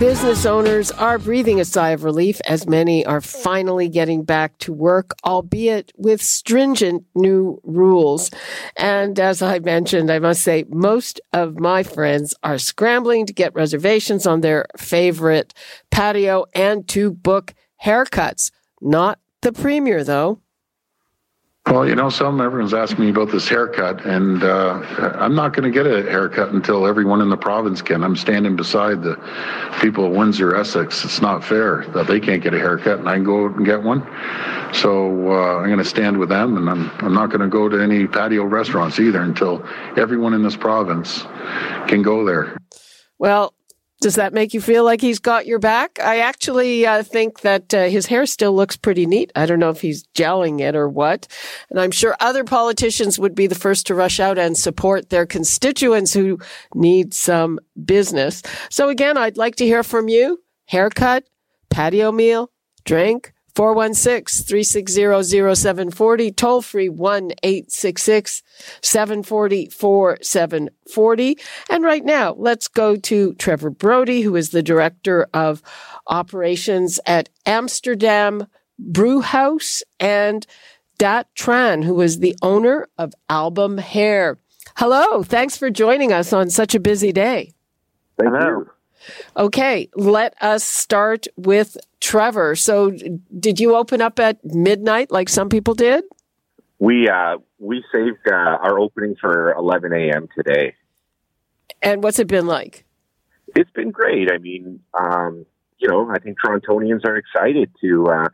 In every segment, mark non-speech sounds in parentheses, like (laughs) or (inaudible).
Business owners are breathing a sigh of relief as many are finally getting back to work, albeit with stringent new rules. And as I mentioned, I must say, most of my friends are scrambling to get reservations on their favorite patio and to book haircuts. Not the premier, though. Well, you know, some everyone's asking me about this haircut, and uh, I'm not going to get a haircut until everyone in the province can. I'm standing beside the people of Windsor, Essex. It's not fair that they can't get a haircut and I can go out and get one. So uh, I'm going to stand with them, and I'm I'm not going to go to any patio restaurants either until everyone in this province can go there. Well, does that make you feel like he's got your back? I actually uh, think that uh, his hair still looks pretty neat. I don't know if he's gelling it or what. And I'm sure other politicians would be the first to rush out and support their constituents who need some business. So again, I'd like to hear from you. Haircut, patio meal, drink, 416 360 0740, toll free 1 866 740 4740. And right now, let's go to Trevor Brodie, who is the director of operations at Amsterdam BrewHouse, and Dat Tran, who is the owner of Album Hair. Hello, thanks for joining us on such a busy day. Thank you. Okay, let us start with Trevor. So, did you open up at midnight like some people did? We uh, we saved uh, our opening for 11 a.m. today. And what's it been like? It's been great. I mean, um, you know, I think Torontonians are excited to uh,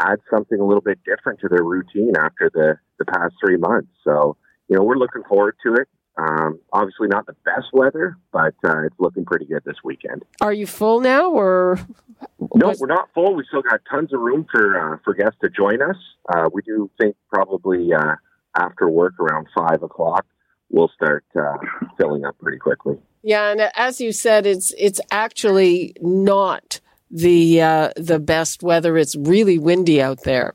add something a little bit different to their routine after the the past three months. So, you know, we're looking forward to it. Um, obviously, not the best weather, but uh, it's looking pretty good this weekend. Are you full now, or no? We're not full. We still got tons of room for uh, for guests to join us. Uh, we do think probably uh, after work around five o'clock, we'll start uh, filling up pretty quickly. Yeah, and as you said, it's it's actually not the uh, the best weather. It's really windy out there.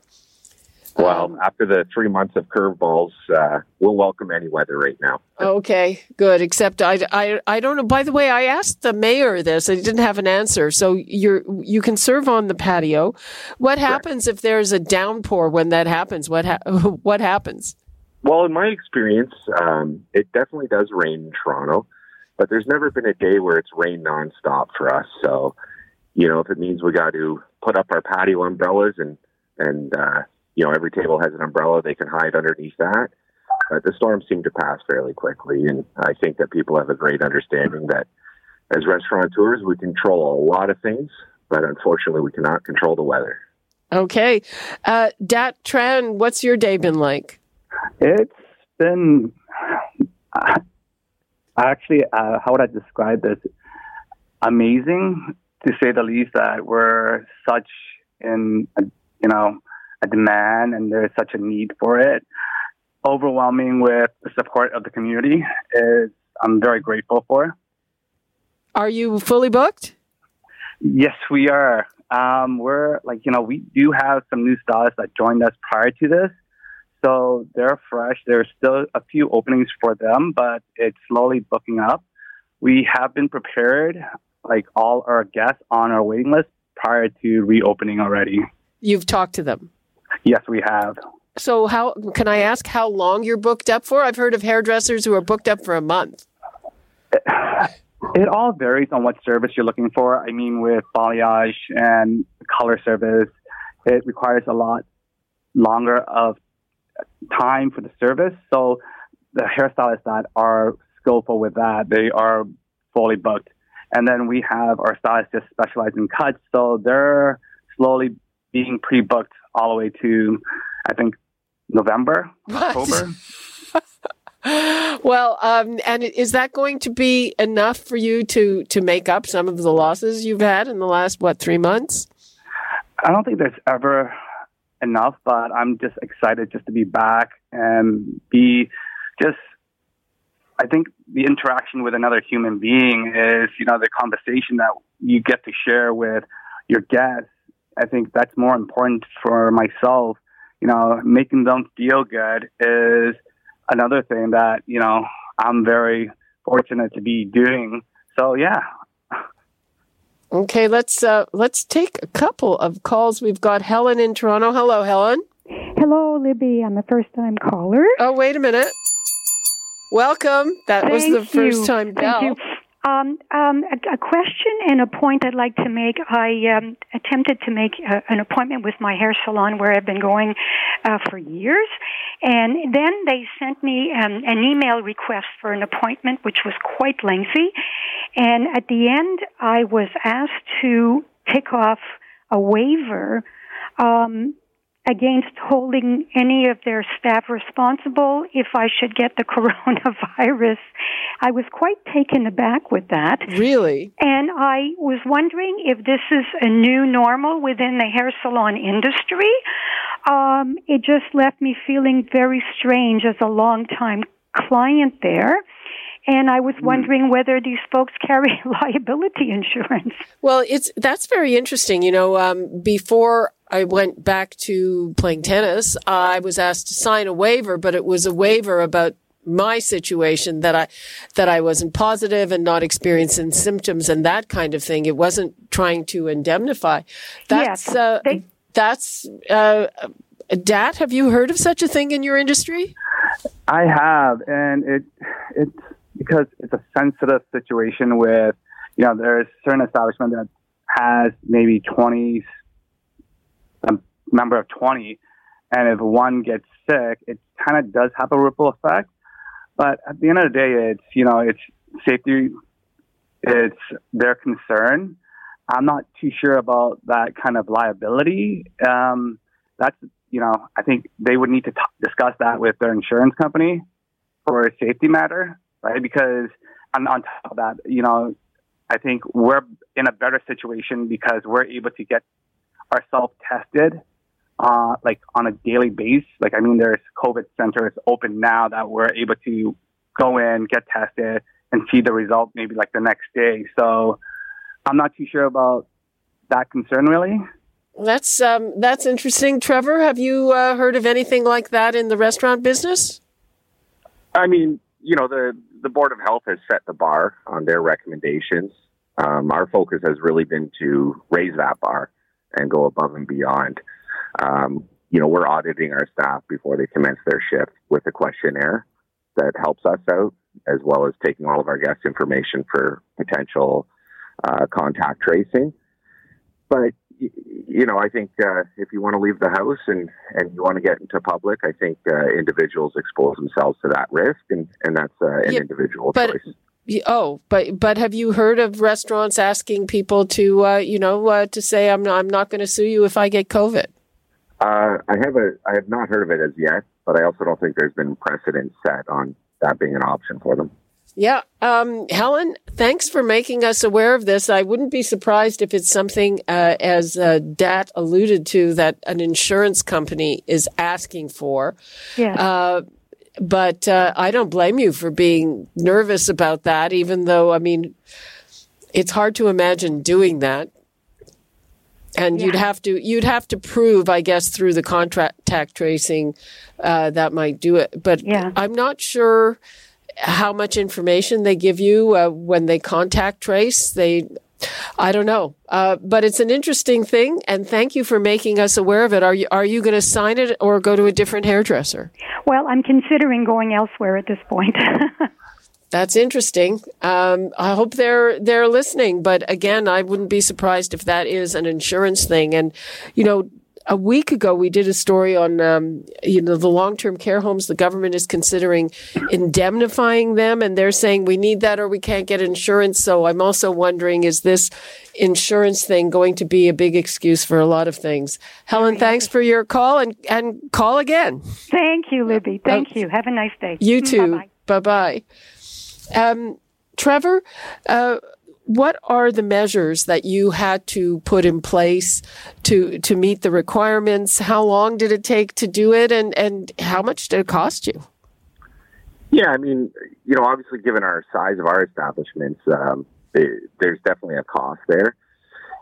Well, um, after the three months of curveballs, uh, we'll welcome any weather right now. Okay, good. Except I, I, I don't know. By the way, I asked the mayor this, and he didn't have an answer. So you're you can serve on the patio. What happens if there's a downpour when that happens? What ha- (laughs) what happens? Well, in my experience, um, it definitely does rain in Toronto, but there's never been a day where it's rained nonstop for us. So, you know, if it means we got to put up our patio umbrellas and and uh, you know, every table has an umbrella. They can hide underneath that. But the storm seemed to pass fairly quickly. And I think that people have a great understanding that as restaurateurs, we control a lot of things, but unfortunately, we cannot control the weather. Okay. Uh, Dat Tran, what's your day been like? It's been uh, actually, uh, how would I describe this? Amazing, to say the least, that we're such in, you know, a demand and there's such a need for it. Overwhelming with the support of the community is I'm very grateful for. Are you fully booked? Yes, we are. Um, we're like, you know, we do have some new stylists that joined us prior to this. So they're fresh. There's still a few openings for them, but it's slowly booking up. We have been prepared, like all our guests on our waiting list prior to reopening already. You've talked to them? Yes, we have. So, how can I ask how long you're booked up for? I've heard of hairdressers who are booked up for a month. It all varies on what service you're looking for. I mean, with balayage and color service, it requires a lot longer of time for the service. So, the hairstylists that are skillful with that, they are fully booked. And then we have our stylists just specialize in cuts, so they're slowly being pre-booked all the way to, I think, November? October. (laughs) well, um, and is that going to be enough for you to to make up some of the losses you've had in the last what three months? I don't think there's ever enough, but I'm just excited just to be back and be just. I think the interaction with another human being is, you know, the conversation that you get to share with your guests. I think that's more important for myself. You know, making them feel good is another thing that, you know, I'm very fortunate to be doing. So yeah. Okay, let's uh, let's take a couple of calls. We've got Helen in Toronto. Hello, Helen. Hello, Libby. I'm a first time caller. Oh, wait a minute. Welcome. That Thank was the you. first time Thank bell. you. Um, um, a, a question and a point I'd like to make. I um, attempted to make a, an appointment with my hair salon where I've been going uh, for years, and then they sent me um, an email request for an appointment, which was quite lengthy. And at the end, I was asked to tick off a waiver. Um, against holding any of their staff responsible if I should get the (laughs) coronavirus. I was quite taken aback with that. Really? And I was wondering if this is a new normal within the hair salon industry. Um, it just left me feeling very strange as a longtime client there. And I was wondering whether these folks carry (laughs) liability insurance. Well, it's that's very interesting. You know, um, before I went back to playing tennis, I was asked to sign a waiver, but it was a waiver about my situation that I that I wasn't positive and not experiencing symptoms and that kind of thing. It wasn't trying to indemnify. That's Yes, uh, they- that's uh, Dat. Have you heard of such a thing in your industry? I have, and it it's because it's a sensitive situation with you know there's certain establishment that has maybe twenty a member of twenty, and if one gets sick, it kind of does have a ripple effect. But at the end of the day, it's you know it's safety, it's their concern. I'm not too sure about that kind of liability. Um, that's you know, I think they would need to t- discuss that with their insurance company for a safety matter, right? Because on top of that, you know, I think we're in a better situation because we're able to get ourselves tested, uh, like on a daily basis. Like, I mean, there's COVID centers open now that we're able to go in, get tested, and see the result maybe like the next day. So I'm not too sure about that concern really. That's um, that's interesting. Trevor, have you uh, heard of anything like that in the restaurant business? I mean, you know, the the board of health has set the bar on their recommendations. Um, our focus has really been to raise that bar and go above and beyond. Um, you know, we're auditing our staff before they commence their shift with a questionnaire that helps us out, as well as taking all of our guest information for potential uh, contact tracing. But you know, I think uh, if you want to leave the house and, and you want to get into public, I think uh, individuals expose themselves to that risk, and, and that's uh, an Yeah, individual but- choice. Oh, but but have you heard of restaurants asking people to uh, you know uh, to say I'm not, I'm not going to sue you if I get COVID? Uh, I have a I have not heard of it as yet, but I also don't think there's been precedent set on that being an option for them. Yeah, um, Helen, thanks for making us aware of this. I wouldn't be surprised if it's something, uh, as uh, Dat alluded to, that an insurance company is asking for. Yeah. Uh, but uh, I don't blame you for being nervous about that, even though, I mean, it's hard to imagine doing that. And you'd have to you'd have to prove, I guess, through the contact tracing uh, that might do it. But Yeah. I'm not sure how much information they give you uh, when they contact trace. They, I don't know, uh, but it's an interesting thing. And thank you for making us aware of it. Are you are you going to sign it or go to a different hairdresser? well, I'm considering going elsewhere at this point. (laughs) That's interesting. Um, I hope they're they're listening. But again, I wouldn't be surprised if that is an insurance thing. And you know, a week ago we did a story on um, you know the long term care homes. The government is considering indemnifying them, and they're saying we need that or we can't get insurance. So I'm also wondering, is this insurance thing going to be a big excuse for a lot of things? Helen, thanks for your call and and call again. Thank you, Libby. Thank you. Have a nice day. You Mm, too. Bye bye. Um, Trevor, uh, what are the measures that you had to put in place to to meet the requirements? How long did it take to do it, and and how much did it cost you? Yeah, I mean, you know, obviously, given our size of our establishments, um, it, there's definitely a cost there.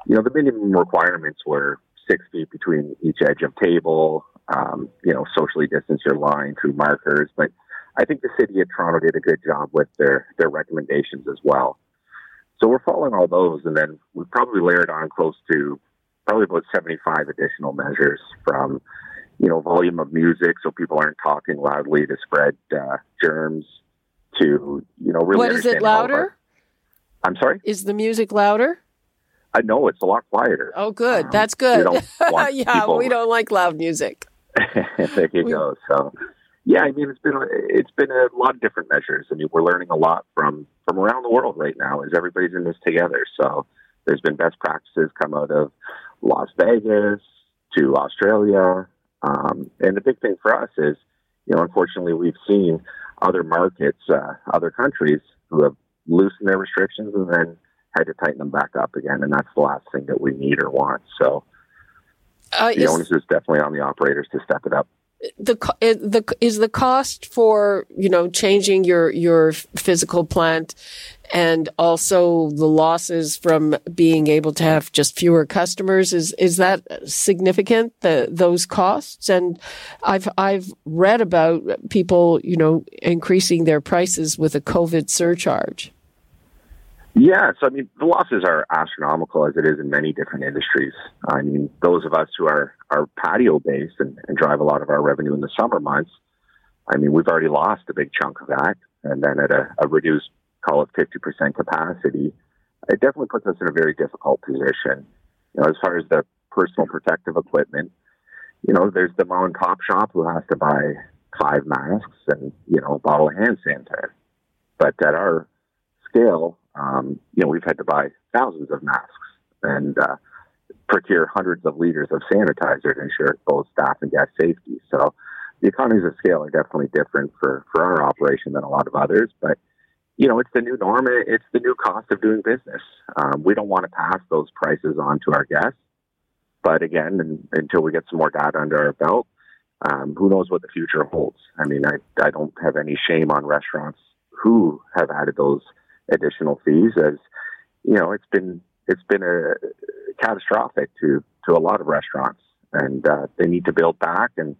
You know, the minimum requirements were six feet between each edge of table. Um, you know, socially distance your line through markers, but I think the city of Toronto did a good job with their their recommendations as well. So we're following all those, and then we probably layered on close to probably about 75 additional measures from, you know, volume of music so people aren't talking loudly to spread uh, germs to, you know, really. What is it louder? Our, I'm sorry? Is the music louder? I know it's a lot quieter. Oh, good. Um, That's good. (laughs) yeah, people... we don't like loud music. (laughs) there you we... go. So, yeah, I mean, it's been it's been a lot of different measures. I mean, we're learning a lot from from around the world right now as everybody's in this together. So there's been best practices come out of Las Vegas to Australia, um, and the big thing for us is, you know, unfortunately, we've seen other markets, uh, other countries who have loosened their restrictions and then had to tighten them back up again, and that's the last thing that we need or want. So. Uh, the onus is definitely on the operators to step it up the the is the cost for you know changing your your physical plant and also the losses from being able to have just fewer customers is is that significant the those costs? And i've i've read about people you know increasing their prices with a covid surcharge yeah, so I mean, the losses are astronomical as it is in many different industries. I mean, those of us who are, are patio based and, and drive a lot of our revenue in the summer months, I mean, we've already lost a big chunk of that. And then at a, a reduced, call it 50% capacity, it definitely puts us in a very difficult position. You know, as far as the personal protective equipment, you know, there's the mom and pop shop who has to buy five masks and, you know, a bottle of hand sanitizer. But at our scale, um, you know, we've had to buy thousands of masks and uh, procure hundreds of liters of sanitizer to ensure both staff and guest safety. So the economies of scale are definitely different for, for our operation than a lot of others, but you know, it's the new norm. It's the new cost of doing business. Um, we don't want to pass those prices on to our guests. But again, and, until we get some more data under our belt, um, who knows what the future holds? I mean, I, I don't have any shame on restaurants who have added those additional fees as you know it's been it's been a catastrophic to to a lot of restaurants. And uh, they need to build back and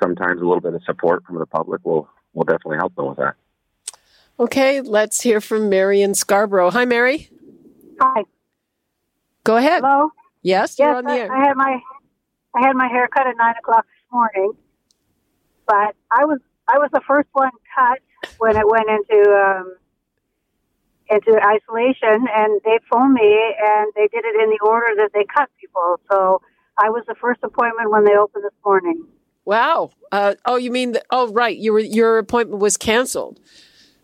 sometimes a little bit of support from the public will will definitely help them with that. Okay let's hear from mary in scarborough. Hi mary. Hi. Go ahead. Hello? Yes, yes on the air. I had my i had my hair cut at nine o'clock this morning but i was i was the first one cut when it went into um into isolation, and they phoned me, and they did it in the order that they cut people. So I was the first appointment when they opened this morning. Wow. Uh, oh, you mean the, oh right, you were your appointment was canceled.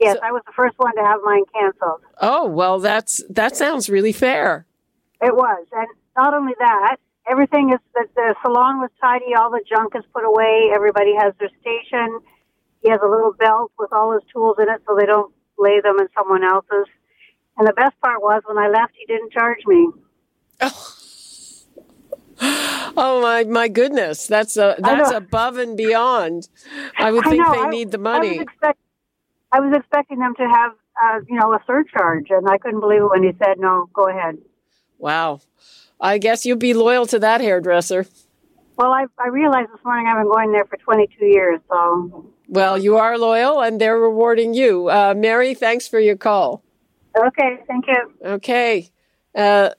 Yes, so, I was the first one to have mine canceled. Oh well, that's that sounds really fair. It was, and not only that, everything is that the salon was tidy. All the junk is put away. Everybody has their station. He has a little belt with all his tools in it, so they don't lay them in someone else's. And the best part was when I left, he didn't charge me. Oh. Oh my my goodness, that's a that's above and beyond. I would think I they I, need the money. I was, expect, I was, expecting them to have uh, you know a surcharge, and I couldn't believe it when he said no. Go ahead. Wow, I guess you'd be loyal to that hairdresser. Well, I, I realized this morning I've been going there for 22 years, so. Well, you are loyal and they're rewarding you. Uh, Mary, thanks for your call. Okay, thank you. Okay. Uh,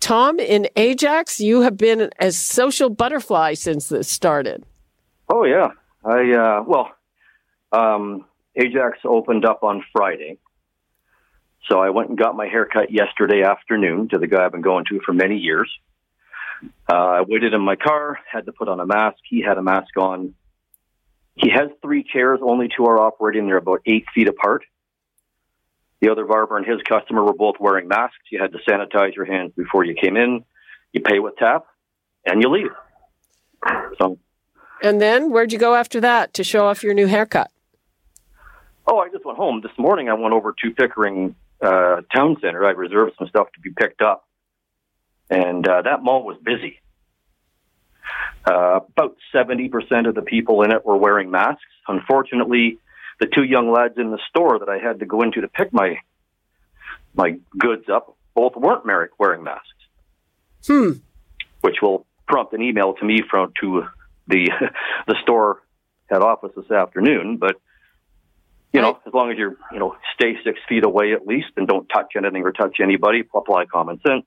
Tom, in Ajax, you have been a social butterfly since this started. Oh, yeah. I, uh, well, um, Ajax opened up on Friday. So I went and got my haircut yesterday afternoon to the guy I've been going to for many years. Uh, I waited in my car, had to put on a mask. He had a mask on. He has three chairs, only two are operating. They're about eight feet apart. The other barber and his customer were both wearing masks. You had to sanitize your hands before you came in. You pay with tap, and you leave. So. And then, where'd you go after that to show off your new haircut? Oh, I just went home this morning. I went over to Pickering uh, town center. I reserved some stuff to be picked up, and uh, that mall was busy. Uh, about 70% of the people in it were wearing masks. Unfortunately, the two young lads in the store that I had to go into to pick my my goods up both weren't wearing masks. Hmm. Which will prompt an email to me from to the (laughs) the store head office this afternoon. But you know, as long as you're you know stay six feet away at least and don't touch anything or touch anybody, apply common sense.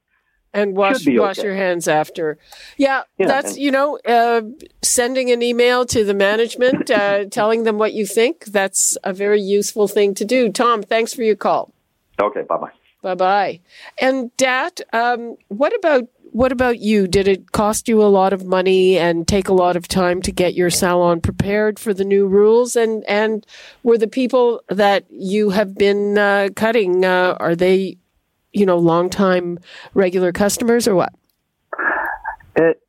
And wash wash okay. your hands after. Yeah, Yeah, that's and- you know, uh, sending an email to the management, uh, (laughs) telling them what you think. That's a very useful thing to do. Tom, thanks for your call. Okay, bye bye. Bye bye. And Dat, um, what about what about you? Did it cost you a lot of money and take a lot of time to get your salon prepared for the new rules? And and were the people that you have been uh, cutting uh, are they, you know, longtime regular customers or what? It,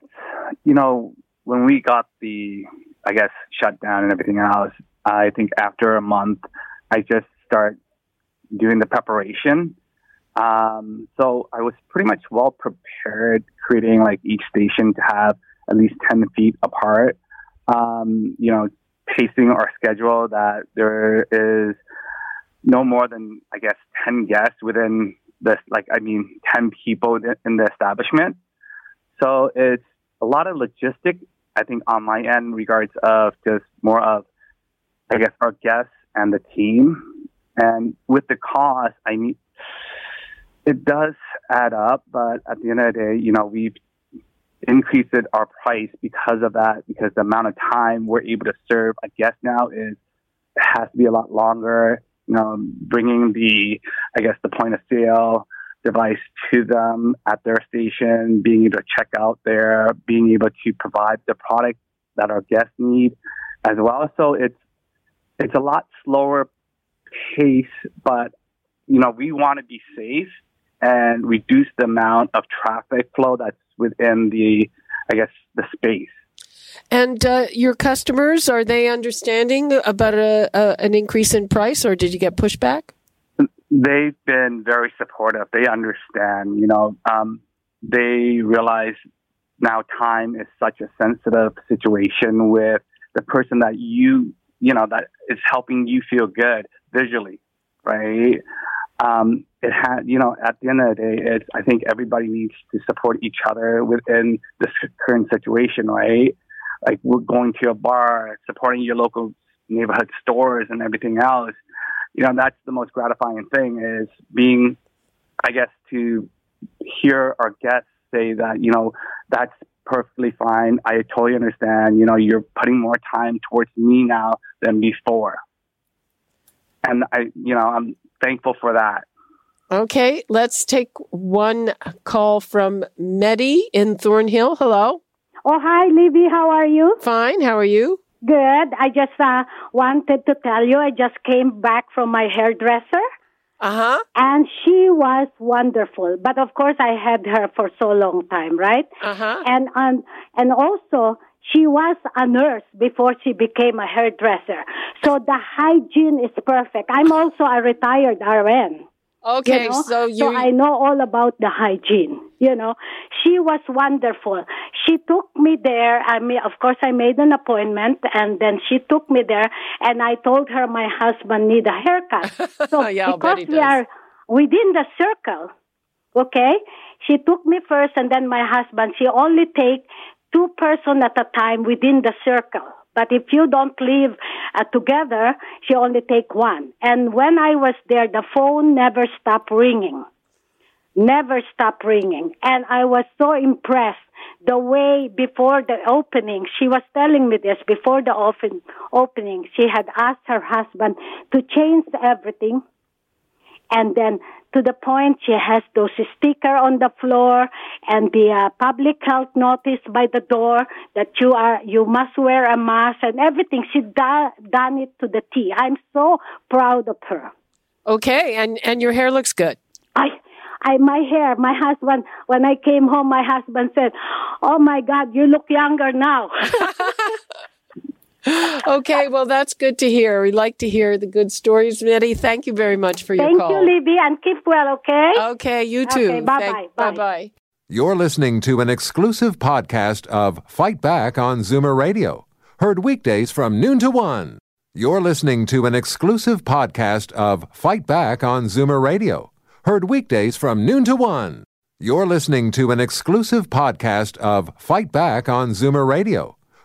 you know, when we got the, I guess, shutdown and everything else, I think after a month, I just start doing the preparation. Um, so I was pretty much well prepared, creating like each station to have at least 10 feet apart. Um, you know, pacing our schedule that there is no more than, I guess, 10 guests within this, like, I mean, 10 people in the establishment. So it's a lot of logistic, I think, on my end, regards of just more of, I guess, our guests and the team. And with the cost, I mean, it does add up, but at the end of the day, you know, we've increased our price because of that, because the amount of time we're able to serve a guest now is, has to be a lot longer. You know, bringing the, I guess, the point of sale device to them at their station, being able to check out there, being able to provide the product that our guests need as well. So it's, it's a lot slower pace, but you know, we want to be safe and reduce the amount of traffic flow that's within the, I guess, the space. And uh, your customers are they understanding about a, a, an increase in price, or did you get pushback? They've been very supportive. They understand, you know, um, they realize now time is such a sensitive situation with the person that you, you know, that is helping you feel good visually, right? um, it had, you know, at the end of the day, it's, I think everybody needs to support each other within this current situation, right? Like we're going to a bar, supporting your local neighborhood stores and everything else. You know, that's the most gratifying thing is being, I guess, to hear our guests say that, you know, that's perfectly fine. I totally understand. You know, you're putting more time towards me now than before. And I, you know, I'm thankful for that. Okay, let's take one call from Medi in Thornhill. Hello. Oh, hi, Libby. How are you? Fine. How are you? Good. I just uh, wanted to tell you I just came back from my hairdresser. Uh huh. And she was wonderful. But of course, I had her for so long time, right? Uh huh. And um, and also she was a nurse before she became a hairdresser. So the hygiene is perfect. I'm also a retired RN. Okay, you know? so you. so I know all about the hygiene. You know, she was wonderful. She took me there. I mean, of course, I made an appointment, and then she took me there, and I told her my husband need a haircut. (laughs) So Yeah, because we does. are within the circle, okay? She took me first, and then my husband. She only take two person at a time within the circle. But if you don't live uh, together, she only take one. And when I was there, the phone never stopped ringing. Never stopped ringing. And I was so impressed the way before the opening, she was telling me this before the open, opening, she had asked her husband to change everything. And then to the point she has those sticker on the floor and the uh, public health notice by the door that you are you must wear a mask and everything she da- done it to the T. I'm so proud of her. Okay, and and your hair looks good. I I my hair, my husband when I came home my husband said, "Oh my god, you look younger now." (laughs) okay, well, that's good to hear. We like to hear the good stories, Mitty. Thank you very much for your Thank call. Thank you, Libby, and keep well, okay? Okay, you too. Okay, bye-bye, Thank- bye. Bye-bye. You're listening to an exclusive podcast of Fight Back on Zoomer Radio, heard weekdays from noon to one. You're listening to an exclusive podcast of Fight Back on Zoomer Radio, heard weekdays from noon to one. You're listening to an exclusive podcast of Fight Back on Zoomer Radio,